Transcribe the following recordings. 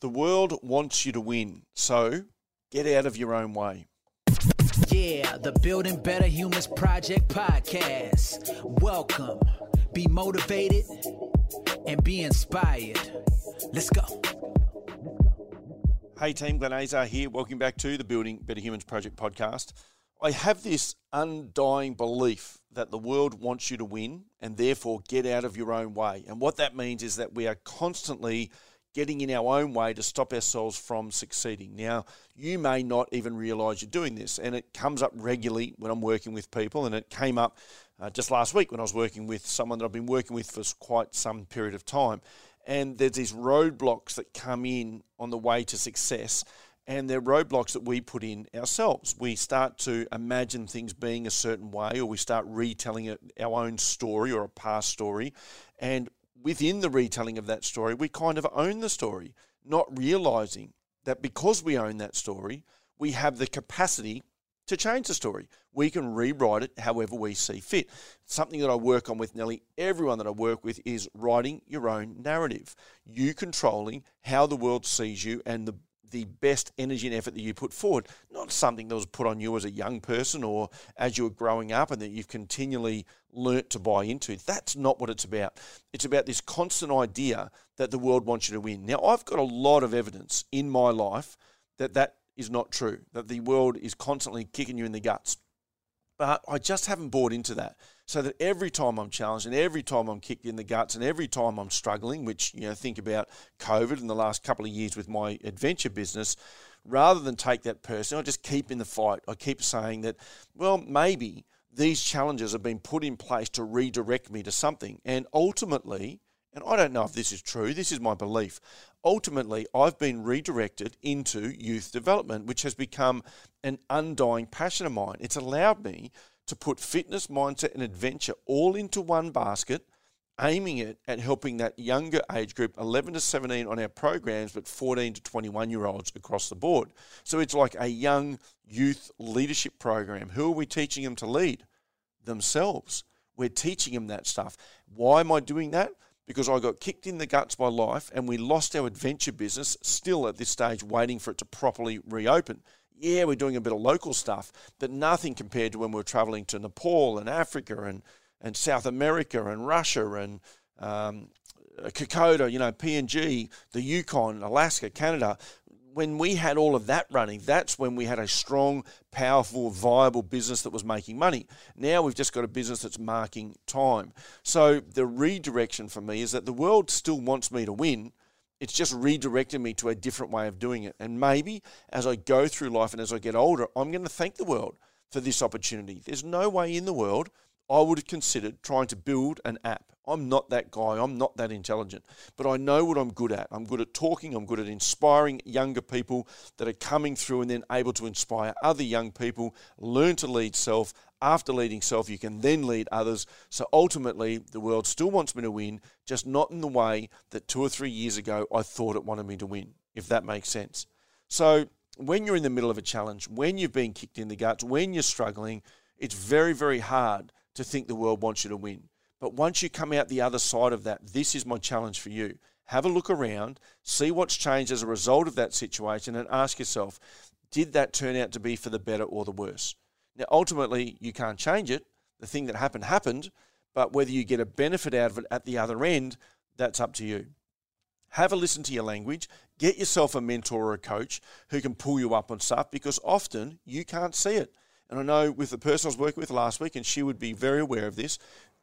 The world wants you to win, so get out of your own way. Yeah, the Building Better Humans Project podcast. Welcome. Be motivated and be inspired. Let's go. Hey team, Glenn Azar here. Welcome back to the Building Better Humans Project podcast. I have this undying belief that the world wants you to win and therefore get out of your own way. And what that means is that we are constantly getting in our own way to stop ourselves from succeeding. Now, you may not even realize you're doing this, and it comes up regularly when I'm working with people, and it came up uh, just last week when I was working with someone that I've been working with for quite some period of time. And there's these roadblocks that come in on the way to success, and they're roadblocks that we put in ourselves. We start to imagine things being a certain way, or we start retelling our own story or a past story, and within the retelling of that story, we kind of own the story, not realizing that because we own that story, we have the capacity to change the story. We can rewrite it however we see fit. Something that I work on with nearly everyone that I work with is writing your own narrative. You controlling how the world sees you and the the best energy and effort that you put forward, not something that was put on you as a young person or as you were growing up and that you've continually learnt to buy into. That's not what it's about. It's about this constant idea that the world wants you to win. Now, I've got a lot of evidence in my life that that is not true, that the world is constantly kicking you in the guts. But I just haven't bought into that so that every time I'm challenged and every time I'm kicked in the guts and every time I'm struggling, which, you know, think about COVID and the last couple of years with my adventure business, rather than take that person, I just keep in the fight. I keep saying that, well, maybe these challenges have been put in place to redirect me to something. And ultimately, and I don't know if this is true, this is my belief. Ultimately, I've been redirected into youth development, which has become an undying passion of mine. It's allowed me to put fitness, mindset, and adventure all into one basket, aiming it at helping that younger age group, 11 to 17 on our programs, but 14 to 21 year olds across the board. So it's like a young youth leadership program. Who are we teaching them to lead? Themselves. We're teaching them that stuff. Why am I doing that? Because I got kicked in the guts by life and we lost our adventure business, still at this stage, waiting for it to properly reopen yeah, we're doing a bit of local stuff, but nothing compared to when we were traveling to Nepal and Africa and, and South America and Russia and um, Kokoda, you know, PNG, the Yukon, Alaska, Canada. When we had all of that running, that's when we had a strong, powerful, viable business that was making money. Now we've just got a business that's marking time. So the redirection for me is that the world still wants me to win, it's just redirected me to a different way of doing it. And maybe as I go through life and as I get older, I'm going to thank the world for this opportunity. There's no way in the world I would have considered trying to build an app. I'm not that guy. I'm not that intelligent. But I know what I'm good at. I'm good at talking. I'm good at inspiring younger people that are coming through and then able to inspire other young people, learn to lead self. After leading self, you can then lead others. So ultimately, the world still wants me to win, just not in the way that two or three years ago I thought it wanted me to win, if that makes sense. So when you're in the middle of a challenge, when you've been kicked in the guts, when you're struggling, it's very, very hard to think the world wants you to win. But once you come out the other side of that, this is my challenge for you. Have a look around, see what's changed as a result of that situation, and ask yourself did that turn out to be for the better or the worse? Now, ultimately, you can't change it. The thing that happened happened, but whether you get a benefit out of it at the other end, that's up to you. Have a listen to your language. Get yourself a mentor or a coach who can pull you up on stuff because often you can't see it. And I know with the person I was working with last week, and she would be very aware of this,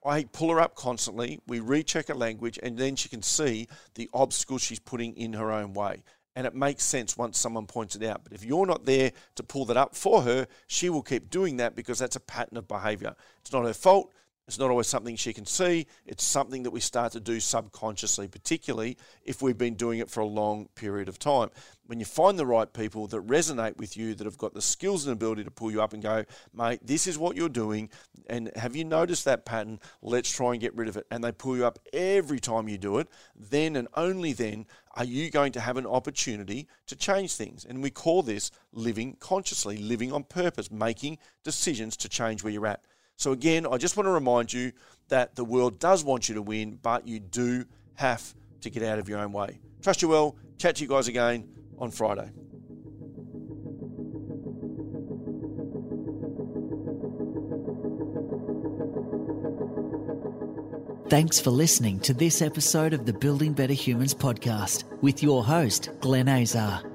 I pull her up constantly, we recheck her language, and then she can see the obstacles she's putting in her own way. And it makes sense once someone points it out. But if you're not there to pull that up for her, she will keep doing that because that's a pattern of behavior. It's not her fault. It's not always something she can see. It's something that we start to do subconsciously, particularly if we've been doing it for a long period of time. When you find the right people that resonate with you, that have got the skills and ability to pull you up and go, mate, this is what you're doing. And have you noticed that pattern? Let's try and get rid of it. And they pull you up every time you do it. Then and only then are you going to have an opportunity to change things. And we call this living consciously, living on purpose, making decisions to change where you're at. So, again, I just want to remind you that the world does want you to win, but you do have to get out of your own way. Trust you well. Chat to you guys again on Friday. Thanks for listening to this episode of the Building Better Humans podcast with your host, Glenn Azar.